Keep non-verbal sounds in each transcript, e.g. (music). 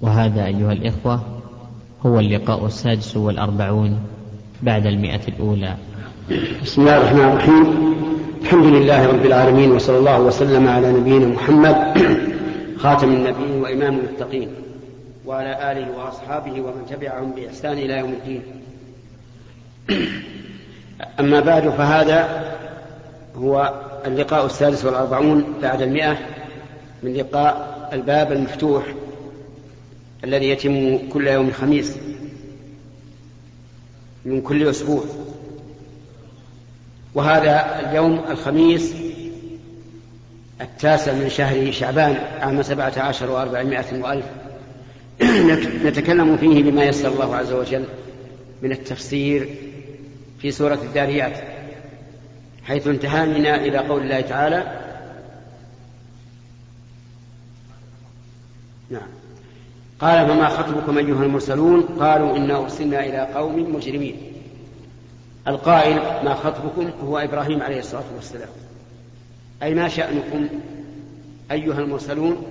وهذا أيها الإخوة هو اللقاء السادس والأربعون بعد المئة الأولى. بسم الله الرحمن الرحيم. الحمد لله رب العالمين وصلى الله وسلم على نبينا محمد (clears throat) خاتم النبيين وإمام المتقين وعلى آله وأصحابه ومن تبعهم بإحسان إلى يوم الدين. (clears throat) أما بعد فهذا هو اللقاء السادس والأربعون بعد المئة من لقاء الباب المفتوح الذي يتم كل يوم خميس من كل أسبوع. وهذا اليوم الخميس التاسع من شهر شعبان عام سبعة عشر وأربعمائة وألف. (clears throat) نتكلم فيه بما يسر الله عز وجل من التفسير في سورة الداريات حيث انتهينا إلى قول الله تعالى. نعم. قال فما خطبكم أيها المرسلون؟ قالوا إنا أرسلنا إلى قوم مجرمين. القائل ما خطبكم هو إبراهيم عليه الصلاة والسلام. أي ما شأنكم أيها المرسلون؟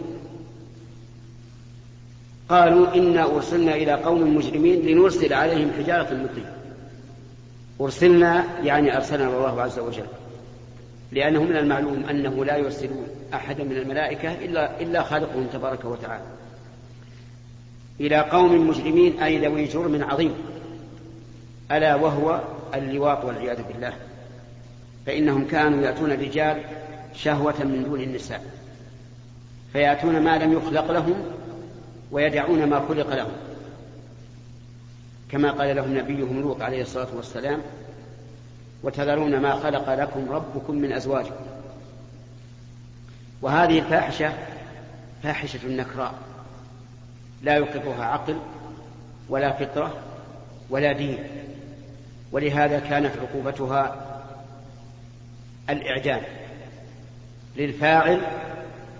قالوا إنا أرسلنا إلى قوم مجرمين لنرسل عليهم حجارة من طين أرسلنا يعني أرسلنا الله عز وجل. لأنه من المعلوم أنه لا يرسلون أحدا من الملائكة إلا إلا خالقهم تبارك وتعالى. إلى قوم مجرمين أي ذوي جرم عظيم ألا وهو اللواط والعياذ بالله. فإنهم كانوا يأتون الرجال شهوة من دون النساء فيأتون ما لم يخلق لهم ويدعون ما خلق لهم. كما قال لهم نبيهم لوط عليه الصلاة والسلام وتذرون ما خلق لكم ربكم من أزواجكم. وهذه الفاحشة فاحشة نكراء لا يوقفها عقل ولا فطرة ولا دين. ولهذا كانت عقوبتها الإعدام للفاعل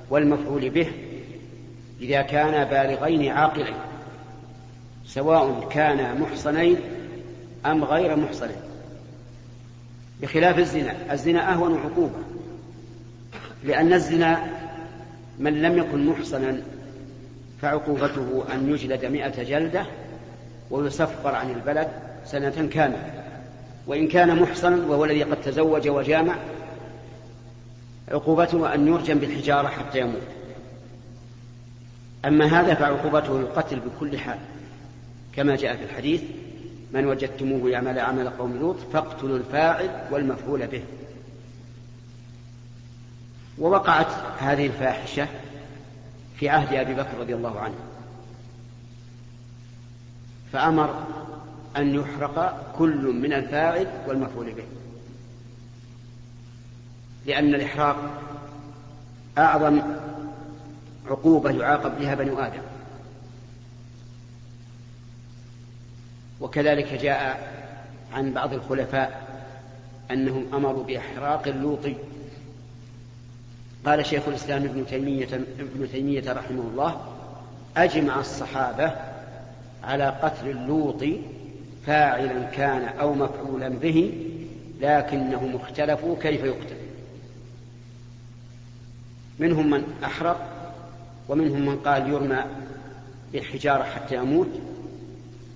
والمفعول به إذا كانا بالغين عاقلين سواء كانا محصنين أم غير محصنين. بخلاف الزنا الزنا أهون عقوبة لأن الزنا من لم يكن محصنا فعقوبته أن يجلد مئة جلدة ويسفر عن البلد سنة كاملة. وإن كان محصنا وهو الذي قد تزوج وجامع عقوبته أن يرجم بالحجارة حتى يموت. أما هذا فعقوبته القتل بكل حال. كما جاء في الحديث من وجدتموه يعمل عمل قوم لوط فاقتلوا الفاعل والمفعول به. ووقعت هذه الفاحشة في عهد أبي بكر رضي الله عنه. فأمر أن يحرق كل من الفاعل والمفعول به. لأن الإحراق أعظم عقوبة يعاقب بها بنو آدم. وكذلك جاء عن بعض الخلفاء أنهم أمروا بإحراق اللوط قال شيخ الإسلام ابن تيمية, ابن تيمية رحمه الله أجمع الصحابة على قتل اللوط فاعلا كان أو مفعولا به لكنهم اختلفوا كيف يقتل. منهم من أحرق ومنهم من قال يرمى بالحجارة حتى يموت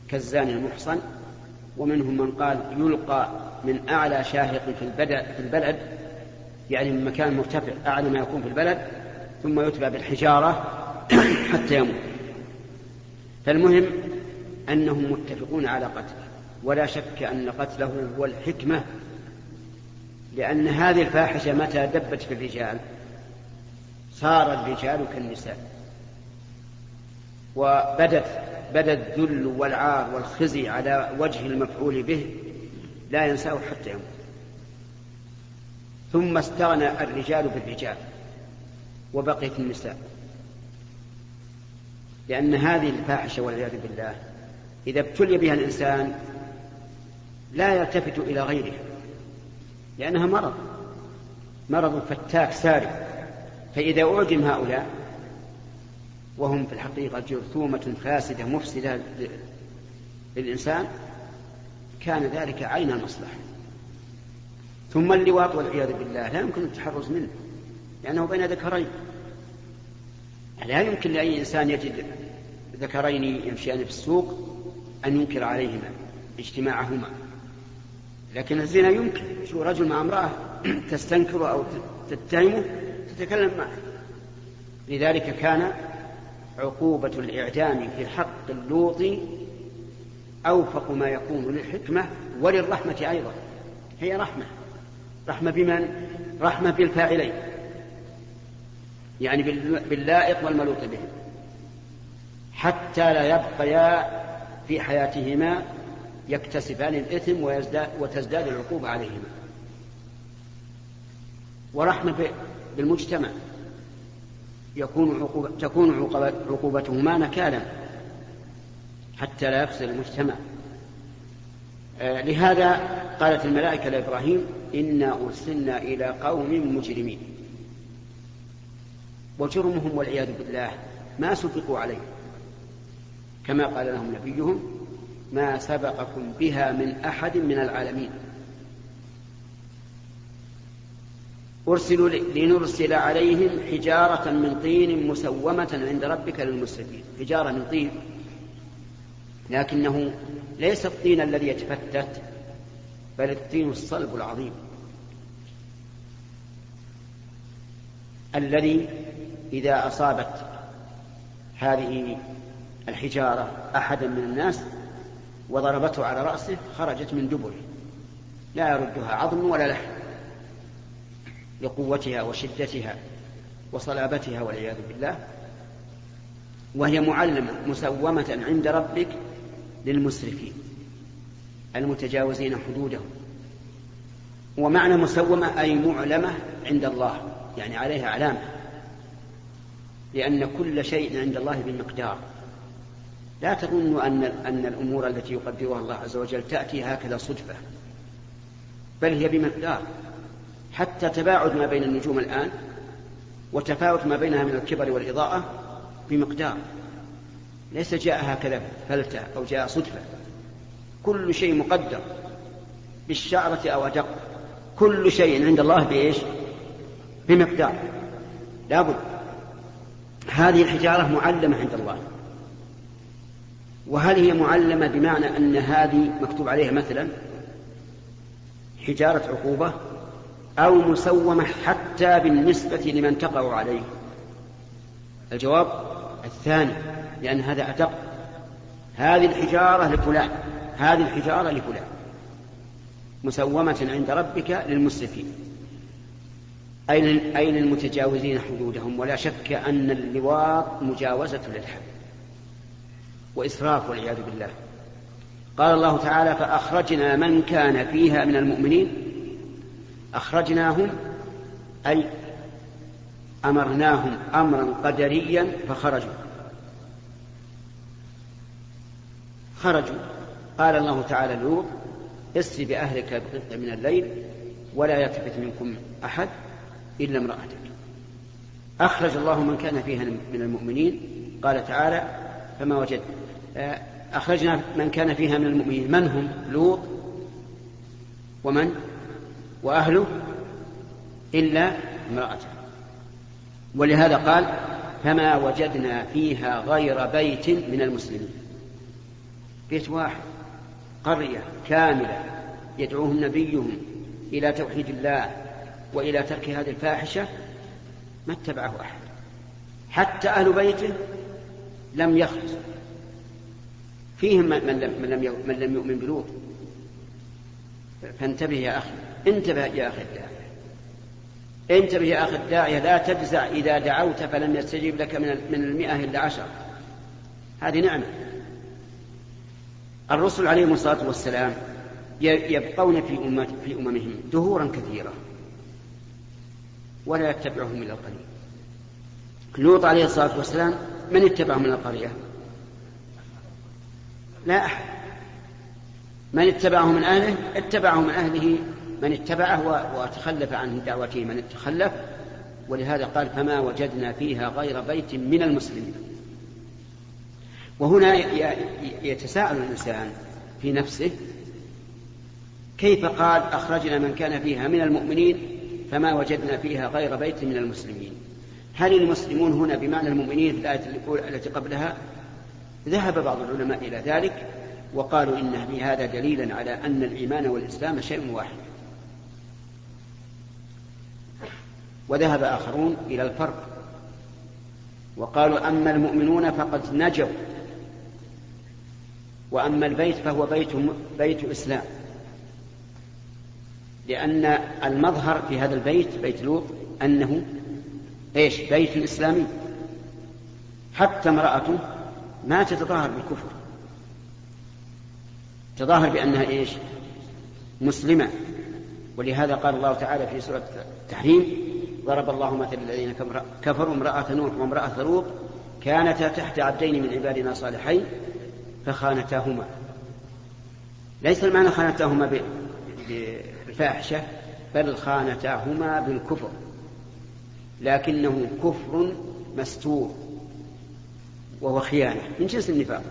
كالزاني المحصن ومنهم من قال يلقى من أعلى شاهق في البلد يعني من مكان مرتفع أعلى ما يكون في البلد ثم يتبع بالحجارة (clears throat) حتى يموت. فالمهم أنهم متفقون على قتله ولا شك أن قتله هو الحكمة لأن هذه الفاحشة متى دبت في الرجال؟ صار الرجال كالنساء. وبدت بدا الذل والعار والخزي على وجه المفعول به لا ينساه حتى يموت. ثم استغنى الرجال بالرجال وبقيت النساء. لأن هذه الفاحشة والعياذ بالله إذا ابتلي بها الإنسان لا يلتفت إلى غيرها لأنها مرض مرض فتاك ساري. فإذا أعجم هؤلاء وهم في الحقيقة جرثومة فاسدة مفسدة للإنسان كان ذلك عين المصلحة ثم اللواط والعياذ بالله لا يمكن التحرز منه لأنه بين ذكرين. لا يمكن لأي إنسان يجد ذكرين يمشيان في السوق أن ينكر عليهما اجتماعهما. لكن الزنا يمكن. شو رجل مع امرأة تستنكر أو تتهمه تتكلم معه. لذلك كان عقوبة الإعدام في حق اللوط أوفق ما يكون للحكمة وللرحمة أيضا. هي رحمة. رحمة بمن؟ رحمة بالفاعلين. يعني باللائق والملوط به. حتى لا يبقيا في حياتهما يكتسبان الإثم ويزداد وتزداد العقوبة عليهما. ورحمة بالمجتمع. يكون عقوبة تكون عقوبتهما نكالا. حتى لا يفسد المجتمع. لهذا قالت الملائكة لإبراهيم إنا أرسلنا إلى قوم مجرمين. وجرمهم والعياذ بالله ما سبقوا عليه. كما قال لهم نبيهم ما سبقكم بها من أحد من العالمين. أرسلوا لنرسل عليهم حجارة من طين مسومة عند ربك للمسرفين. حجارة من طين. لكنه ليس الطين الذي يتفتت بل الطين الصلب العظيم. الذي إذا أصابت هذه الحجارة أحدا من الناس وضربته على رأسه خرجت من دبره. لا يردها عظم ولا لحم لقوتها وشدتها وصلابتها والعياذ بالله. وهي معلمة مسومة عند ربك للمسرفين المتجاوزين حدودهم ومعنى مسومة أي معلمة عند الله يعني عليها علامة لأن كل شيء عند الله بمقدار لا تظنوا أن أن الأمور التي يقدرها الله عز وجل تأتي هكذا صدفة بل هي بمقدار. حتى تباعد ما بين النجوم الآن وتفاوت ما بينها من الكبر والإضاءة بمقدار. ليس جاء هكذا فلتة أو جاء صدفة. كل شيء مقدر بالشعرة أو أدق. كل شيء عند الله بإيش؟ بمقدار. لابد هذه الحجارة معلمة عند الله. وهل هي معلمة بمعنى أن هذه مكتوب عليها مثلا؟ حجارة عقوبة أو مسومة حتى بالنسبة لمن تقع عليه. الجواب الثاني. لأن هذا أدق هذه الحجارة لفلان هذه الحجارة لفلان. مسومة عند ربك للمسرفين. أي أي للمتجاوزين حدودهم. ولا شك أن اللواط مجاوزة للحد وإسراف والعياذ بالله. قال الله تعالى فأخرجنا من كان فيها من المؤمنين. أخرجناهم أي أمرناهم أمرا قدريا فخرجوا. خرجوا قال الله تعالى لوط اسر بأهلك بقطع من الليل ولا يلتفت منكم أحد إلا امرأتك. أخرج الله من كان فيها من المؤمنين. قال تعالى فما وجد أخرجنا من كان فيها من المؤمنين. من هم؟ لوط. ومن؟ وأهله إلا امرأته. ولهذا قال فما وجدنا فيها غير بيت من المسلمين. بيت واحد قرية كاملة يدعوهم نبيهم إلى توحيد الله وإلى ترك هذه الفاحشة ما اتبعه أحد. حتى أهل بيته لم يخلص فيهم من لم, من لم, من لم يؤمن بلوط. فانتبه يا أخي انتبه يا أخي الداعية انتبه يا أخي الداعية لا تجزع إذا دعوت فلم يستجيب لك من المئة إلا عشر. هذه نعمة. الرسل عليهم الصلاة والسلام يبقون في في أممهم دهورا كثيرة ولا يتبعهم إلا القليل. لوط عليه الصلاة والسلام من اتبعه من القرية؟ لا أحد. من اتبعه من أهله؟ اتبعه من أهله من اتبعه وتخلف عن دعوته من تخلف ولهذا قال فما وجدنا فيها غير بيت من المسلمين. وهنا يتساءل الإنسان في نفسه كيف قال أخرجنا من كان فيها من المؤمنين فما وجدنا فيها غير بيت من المسلمين؟ هل المسلمون هنا بمعنى المؤمنين في الآية التي قبلها؟ ذهب بعض العلماء إلى ذلك وقالوا إن في هذا دليلا على أن الإيمان والإسلام شيء واحد. وذهب آخرون إلى الفرق وقالوا أما المؤمنون فقد نجوا وأما البيت فهو بيت بيت إسلام. لأن المظهر في هذا البيت بيت لوط أنه إيش؟ بيت إسلامي. حتى امرأته ما تتظاهر بالكفر. تظاهر بأنها إيش؟ مسلمة. ولهذا قال الله تعالى في سورة التحريم ضرب الله مثل الذين كفروا امرأة نوح وامرأة لوط كانتا تحت عبدين من عبادنا صالحين فخانتاهما. ليس المعنى خانتاهما بالفاحشة بل خانتاهما بالكفر. لكنه كفر مستور وهو خيانة من جنس النفاق.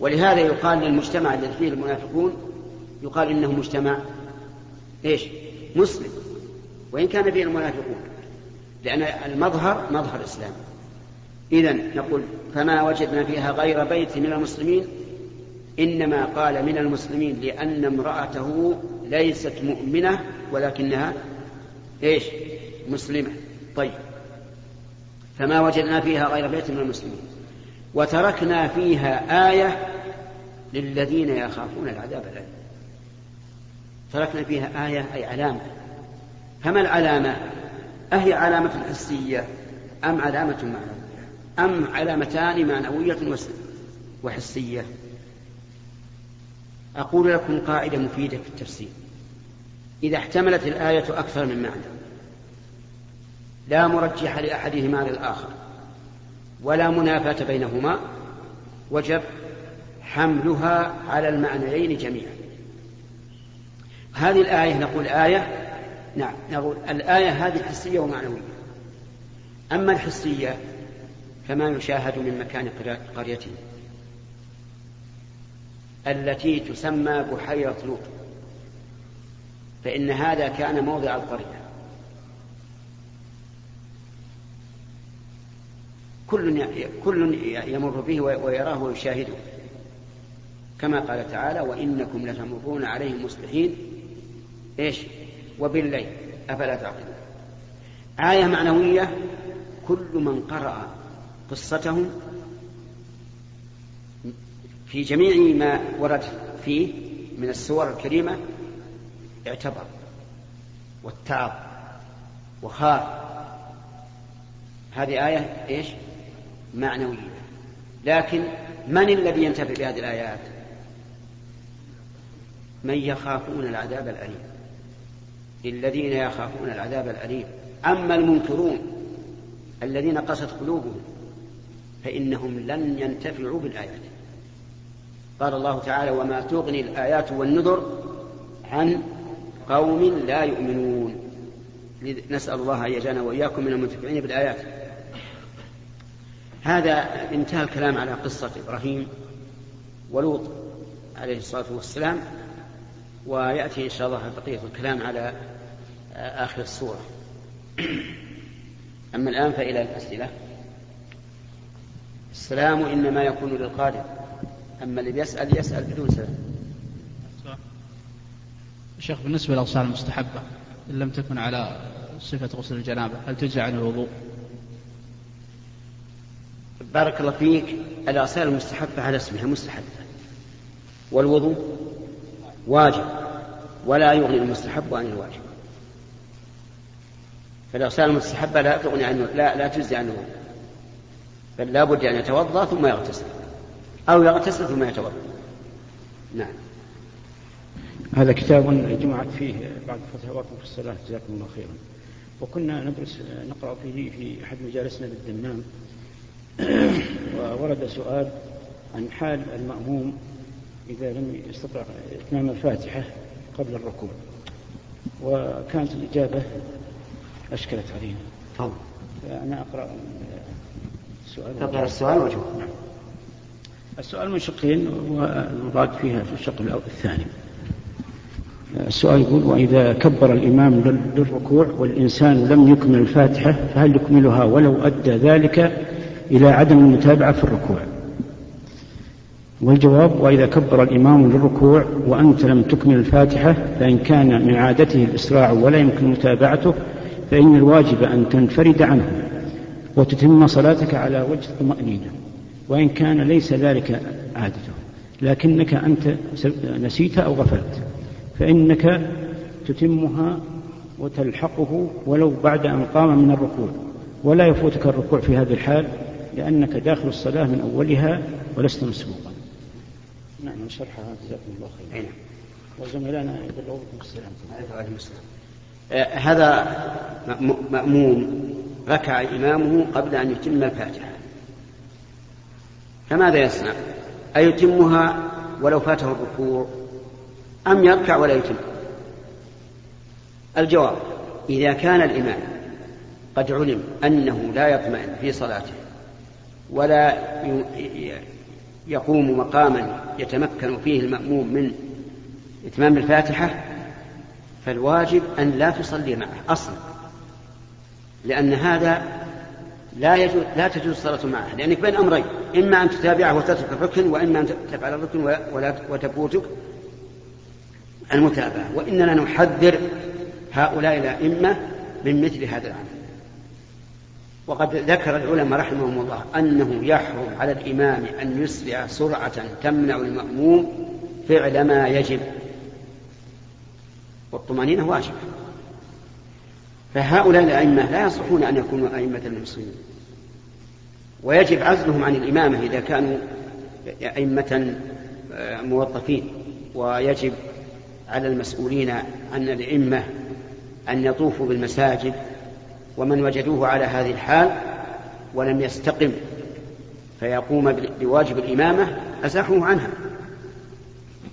ولهذا يقال للمجتمع الذي فيه المنافقون يقال إنه مجتمع إيش؟ مسلم. وإن كان فيه المنافقون لأن المظهر مظهر إسلام إذا نقول فما وجدنا فيها غير بيت من المسلمين إنما قال من المسلمين لأن امرأته ليست مؤمنة ولكنها إيش؟ مسلمة. طيب. فما وجدنا فيها غير بيت من المسلمين. وتركنا فيها آية للذين يخافون العذاب الأليم. تركنا فيها آية أي علامة. فما العلامة؟ أهي علامة حسية أم علامة معنوية أم علامتان معنوية وحسية؟ أقول لكم قاعدة مفيدة في التفسير. إذا احتملت الآية أكثر من معنى لا مرجح لأحدهما للآخر ولا منافاة بينهما وجب حملها على المعنيين جميعا. هذه الآية نقول آية نعم نقول الآية هذه حسية ومعنوية. أما الحسية فما يشاهد من مكان قريته. التي تسمى بحيرة لوط. فإن هذا كان موضع القرية. كل كل يمر به ويراه ويشاهده. كما قال تعالى وإنكم لتمرون عليهم مصبحين. إيش؟ وبالليل. أفلا تعقلون. آية معنوية. كل من قرأ قصتهم في جميع ما ورد فيه من السور الكريمة اعتبر واتعظ وخاف هذه آية إيش؟ معنوية لكن من الذي ينتفع بهذه الآيات؟ من يخافون العذاب الأليم للذين يخافون العذاب الأليم أما المنكرون الذين قست قلوبهم فإنهم لن ينتفعوا بالآيات. قال الله تعالى وما تغني الآيات والنذر عن قوم لا يؤمنون. نسأل الله أن يجعلنا وإياكم من المنتفعين بالآيات. هذا انتهى الكلام على قصة إبراهيم ولوط عليه الصلاة والسلام ويأتي إن شاء الله بقية الكلام على آخر السورة. أما الآن فإلى الأسئلة. السلام إنما يكون للقادر. أما اللي بيسأل يسأل بدون سلام شيخ بالنسبة للأغسال المستحبة إن لم تكن على صفة غسل الجنابة هل تجزع عن الوضوء؟ بارك الله فيك الأغسال المستحبة على اسمها مستحبة. والوضوء واجب ولا يغني المستحب عن الواجب. فالأغسال المستحبة لا تغني عنه لا لا تجزي عنه بل لا بد أن يتوضأ ثم يغتسل. أو يغتسل ثم يتوضأ. نعم. هذا كتاب جمعت فيه بعض فتاواكم في الصلاة جزاكم الله خيرا. وكنا ندرس نقرأ فيه في أحد مجالسنا بالدمام. (clears throat) وورد سؤال عن حال المأموم إذا لم يستطع إتمام الفاتحة قبل الركوع. وكانت الإجابة أشكلت علينا. أنا أقرأ. السؤال تقرأ السؤال وجهه نعم. السؤال من شقين والمراد فيها في الشق الثاني. السؤال يقول وإذا كبر الإمام للركوع والإنسان لم يكمل الفاتحة فهل يكملها ولو أدى ذلك إلى عدم المتابعة في الركوع؟ والجواب وإذا كبر الإمام للركوع وأنت لم تكمل الفاتحة فإن كان من عادته الإسراع ولا يمكن متابعته فإن الواجب أن تنفرد عنه. وتتم صلاتك على وجه الطمأنينة وإن كان ليس ذلك عادته لكنك أنت نسيت أو غفلت. فإنك تتمها وتلحقه ولو بعد أن قام من الركوع. ولا يفوتك الركوع في هذه الحال لأنك داخل الصلاة من أولها ولست مسبوقا. نعم شرحها جزاكم الله خيرا. نعم. وزملائنا يبلغوكم السلام. آه، هذا مأموم ركع إمامه قبل أن يتم الفاتحة. فماذا يصنع؟ أيتمها ولو فاته الركوع أم يركع ولا يتم؟ الجواب إذا كان الإمام قد علم أنه لا يطمئن في صلاته ولا يقوم مقاما يتمكن فيه المأموم من إتمام الفاتحة فالواجب أن لا تصلي معه أصلا. لأن هذا لا يجوز لا تجوز الصلاة معه لأنك بين أمرين إما أن تتابعه وتترك الركن وإما أن تفعل الركن وتفوتك المتابعة. وإننا نحذر هؤلاء الأئمة من مثل هذا العمل. وقد ذكر العلماء رحمهم الله أنه يحرم على الإمام أن يسرع سرعة تمنع المأموم فعل ما يجب. والطمأنينة واجبة. فهؤلاء الأئمة لا يصلحون أن يكونوا أئمة للمسلمين ويجب عزلهم عن الإمامة إذا كانوا أئمة آه، موظفين. ويجب على المسؤولين عن الأئمة أن يطوفوا بالمساجد ومن وجدوه على هذه الحال ولم يستقم فيقوم بواجب الإمامة أزاحوه عنها.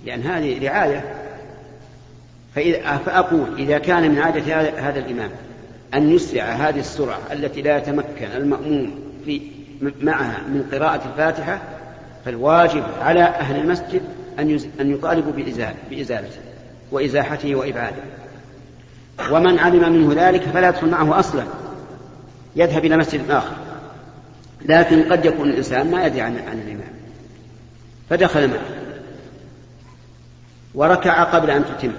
لأن هذه رعاية فأقول إذا كان من عادة هذا الإمام أن يسرع هذه السرعة التي لا يتمكن المأموم في معها من قراءة الفاتحة فالواجب على أهل المسجد أن أن يطالبوا بإزالته وإزاحته وإبعاده. ومن علم منه ذلك فلا يدخل معه أصلا. يذهب إلى مسجد آخر. لكن قد يكون الإنسان ما يدري عن, عن الإمام. فدخل معه. وركع قبل أن تتم.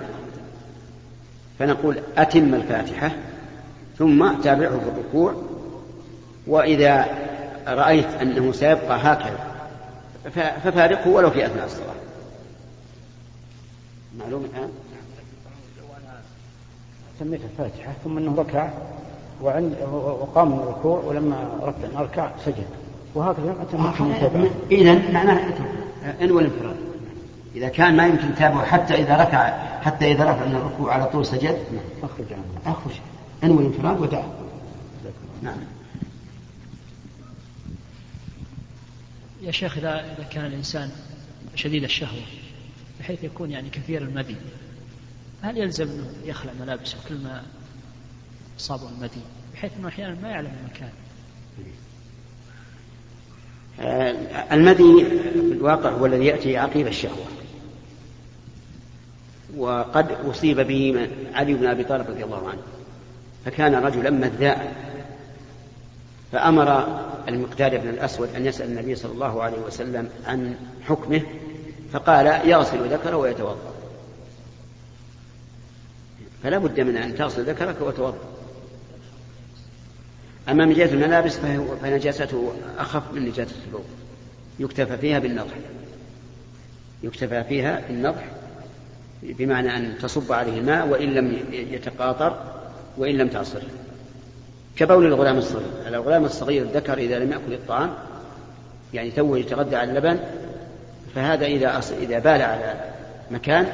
فنقول أتم الفاتحة ثم تابعه في الركوع وإذا رأيت أنه سيبقى هكذا ففارقه ولو في أثناء الصلاة. معلوم الآن؟ سميت الفاتحة ثم أنه ركع وعند وقام من الركوع ولما أن أركع سجد. وهكذا أتم إذا معناه انوى الانفراد إذا كان ما يمكن تتابعه حتى إذا ركع حتى إذا رفع من الركوع على طول سجد أخرج عنه. أخرج. أنوي الانفراد ودع. نعم. يا شيخ إذا إذا كان الإنسان شديد الشهوة بحيث يكون يعني كثير المدي هل يلزم أنه يخلع ملابسه كل ما أصابه المدي؟ بحيث أنه أحيانا ما يعلم المكان. آه، المدي في الواقع هو الذي يأتي عقيب الشهوة. وقد أصيب به علي بن أبي طالب رضي الله عنه فكان رجلا مذاء فأمر المقداد بن الأسود أن يسأل النبي صلى الله عليه وسلم عن حكمه فقال يغسل ذكره ويتوضأ. فلا بد من أن تغسل ذكرك وتوضأ. أما من جهة الملابس فنجاسته أخف من نجاسة الثوب يكتفى فيها بالنضح. يكتفى فيها بالنضح بمعنى أن تصب عليه الماء وإن لم يتقاطر وإن لم تعصر كبول الغلام الصغير. الغلام الصغير الذكر إذا لم يأكل الطعام يعني توه يتغذى على اللبن فهذا إذا إذا بال على مكان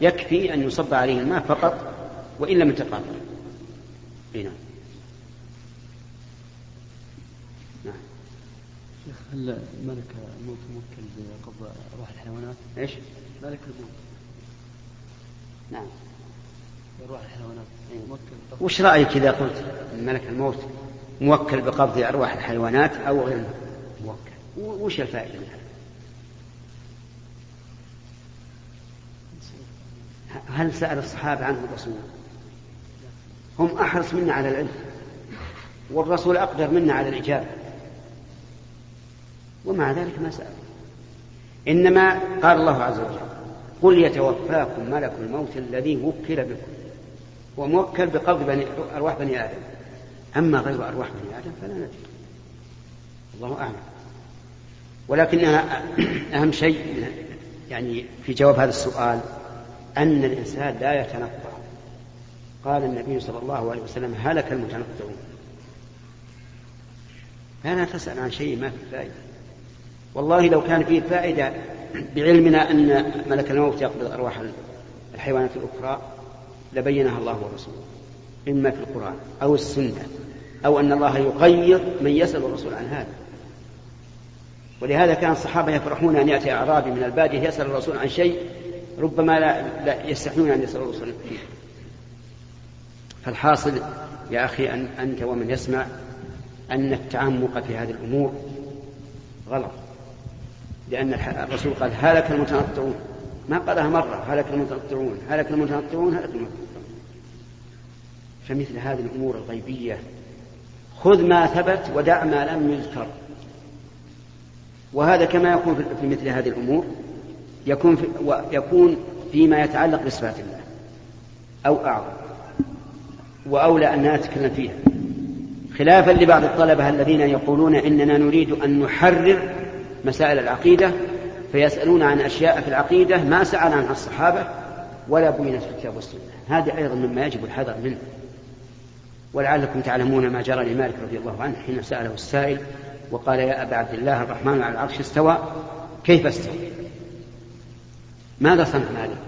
يكفي أن يصب عليه الماء فقط وإن لم يتقاطر. نعم. نعم. شيخ هل ملك الموت موكل بقبض أرواح الحيوانات؟ إيش؟ ملك الموت. نعم. الحيوانات. موكل. وش رأيك إذا قلت ملك الموت موكل بقبض أرواح الحيوانات أو غير موكل؟ وش الفائدة من هذا؟ هل سأل الصحابة عنه الرسول؟ هم أحرص منا على العلم والرسول أقدر منا على الإجابة. ومع ذلك ما سأل. إنما قال الله عز وجل قل يتوفاكم ملك الموت الذي وكل بكم وموكل بقبض بني أرواح بني آدم. أما غير أرواح بني آدم فلا ندري. الله أعلم. ولكن أهم شيء يعني في جواب هذا السؤال أن الإنسان لا يتنطع قال النبي صلى الله عليه وسلم هلك المتنطعون فلا تسأل عن شيء ما في فائدة. والله لو كان فيه فائدة بعلمنا أن ملك الموت يقبض أرواح الحيوانات الأخرى لبينها الله ورسوله إما في القرآن أو السنة أو أن الله يقيض من يسأل الرسول عن هذا. ولهذا كان الصحابة يفرحون أن يأتي أعرابي من البادية يسأل الرسول عن شيء ربما لا, لا يستحيون أن يسأل الرسول فيه فالحاصل يا أخي أن أنت ومن يسمع أن التعمق في هذه الأمور غلط. لأن الرسول قال هلك المتنطعون. ما قالها مرة هلك المتنطعون. هلك المتنطعون هلك المتنطعون. فمثل هذه الأمور الغيبية خذ ما ثبت ودع ما لم يذكر. وهذا كما يكون في مثل هذه الأمور يكون في يكون فيما يتعلق بصفات الله. أو أعظم. وأولى أن نتكلم فيها. خلافا لبعض الطلبة الذين يقولون إننا نريد أن نحرر مسائل العقيدة فيسألون عن أشياء في العقيدة ما سأل عنها الصحابة ولا بينت في الكتاب والسنة. هذا أيضا مما يجب الحذر منه. ولعلكم تعلمون ما جرى لمالك رضي الله عنه حين سأله السائل وقال يا أبا عبد الله الرحمن على العرش استوى كيف استوى؟ ماذا صنع مالك؟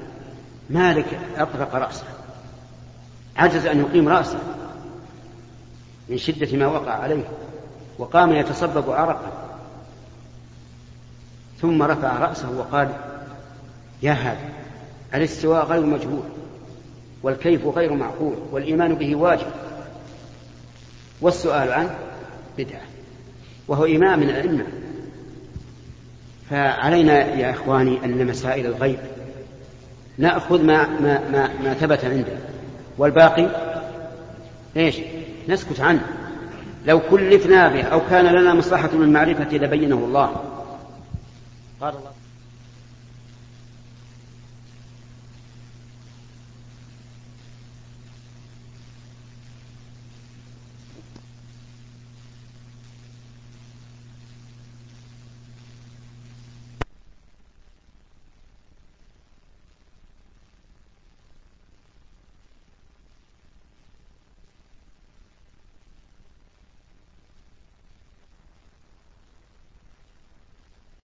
مالك أطرق رأسه عجز أن يقيم رأسه من شدة ما وقع عليه وقام يتصبب عرقا ثم رفع رأسه وقال يا هذا الاستواء غير مجهول والكيف غير معقول والإيمان به واجب. والسؤال عنه بدعة وهو إمام من الأئمة. فعلينا يا إخواني أن مسائل الغيب نأخذ ما, ما, ما, ما ثبت عندنا والباقي؟ إيش؟ نسكت عنه. لو كلفنا به أو كان لنا مصلحة من معرفة لبينه الله. قال الله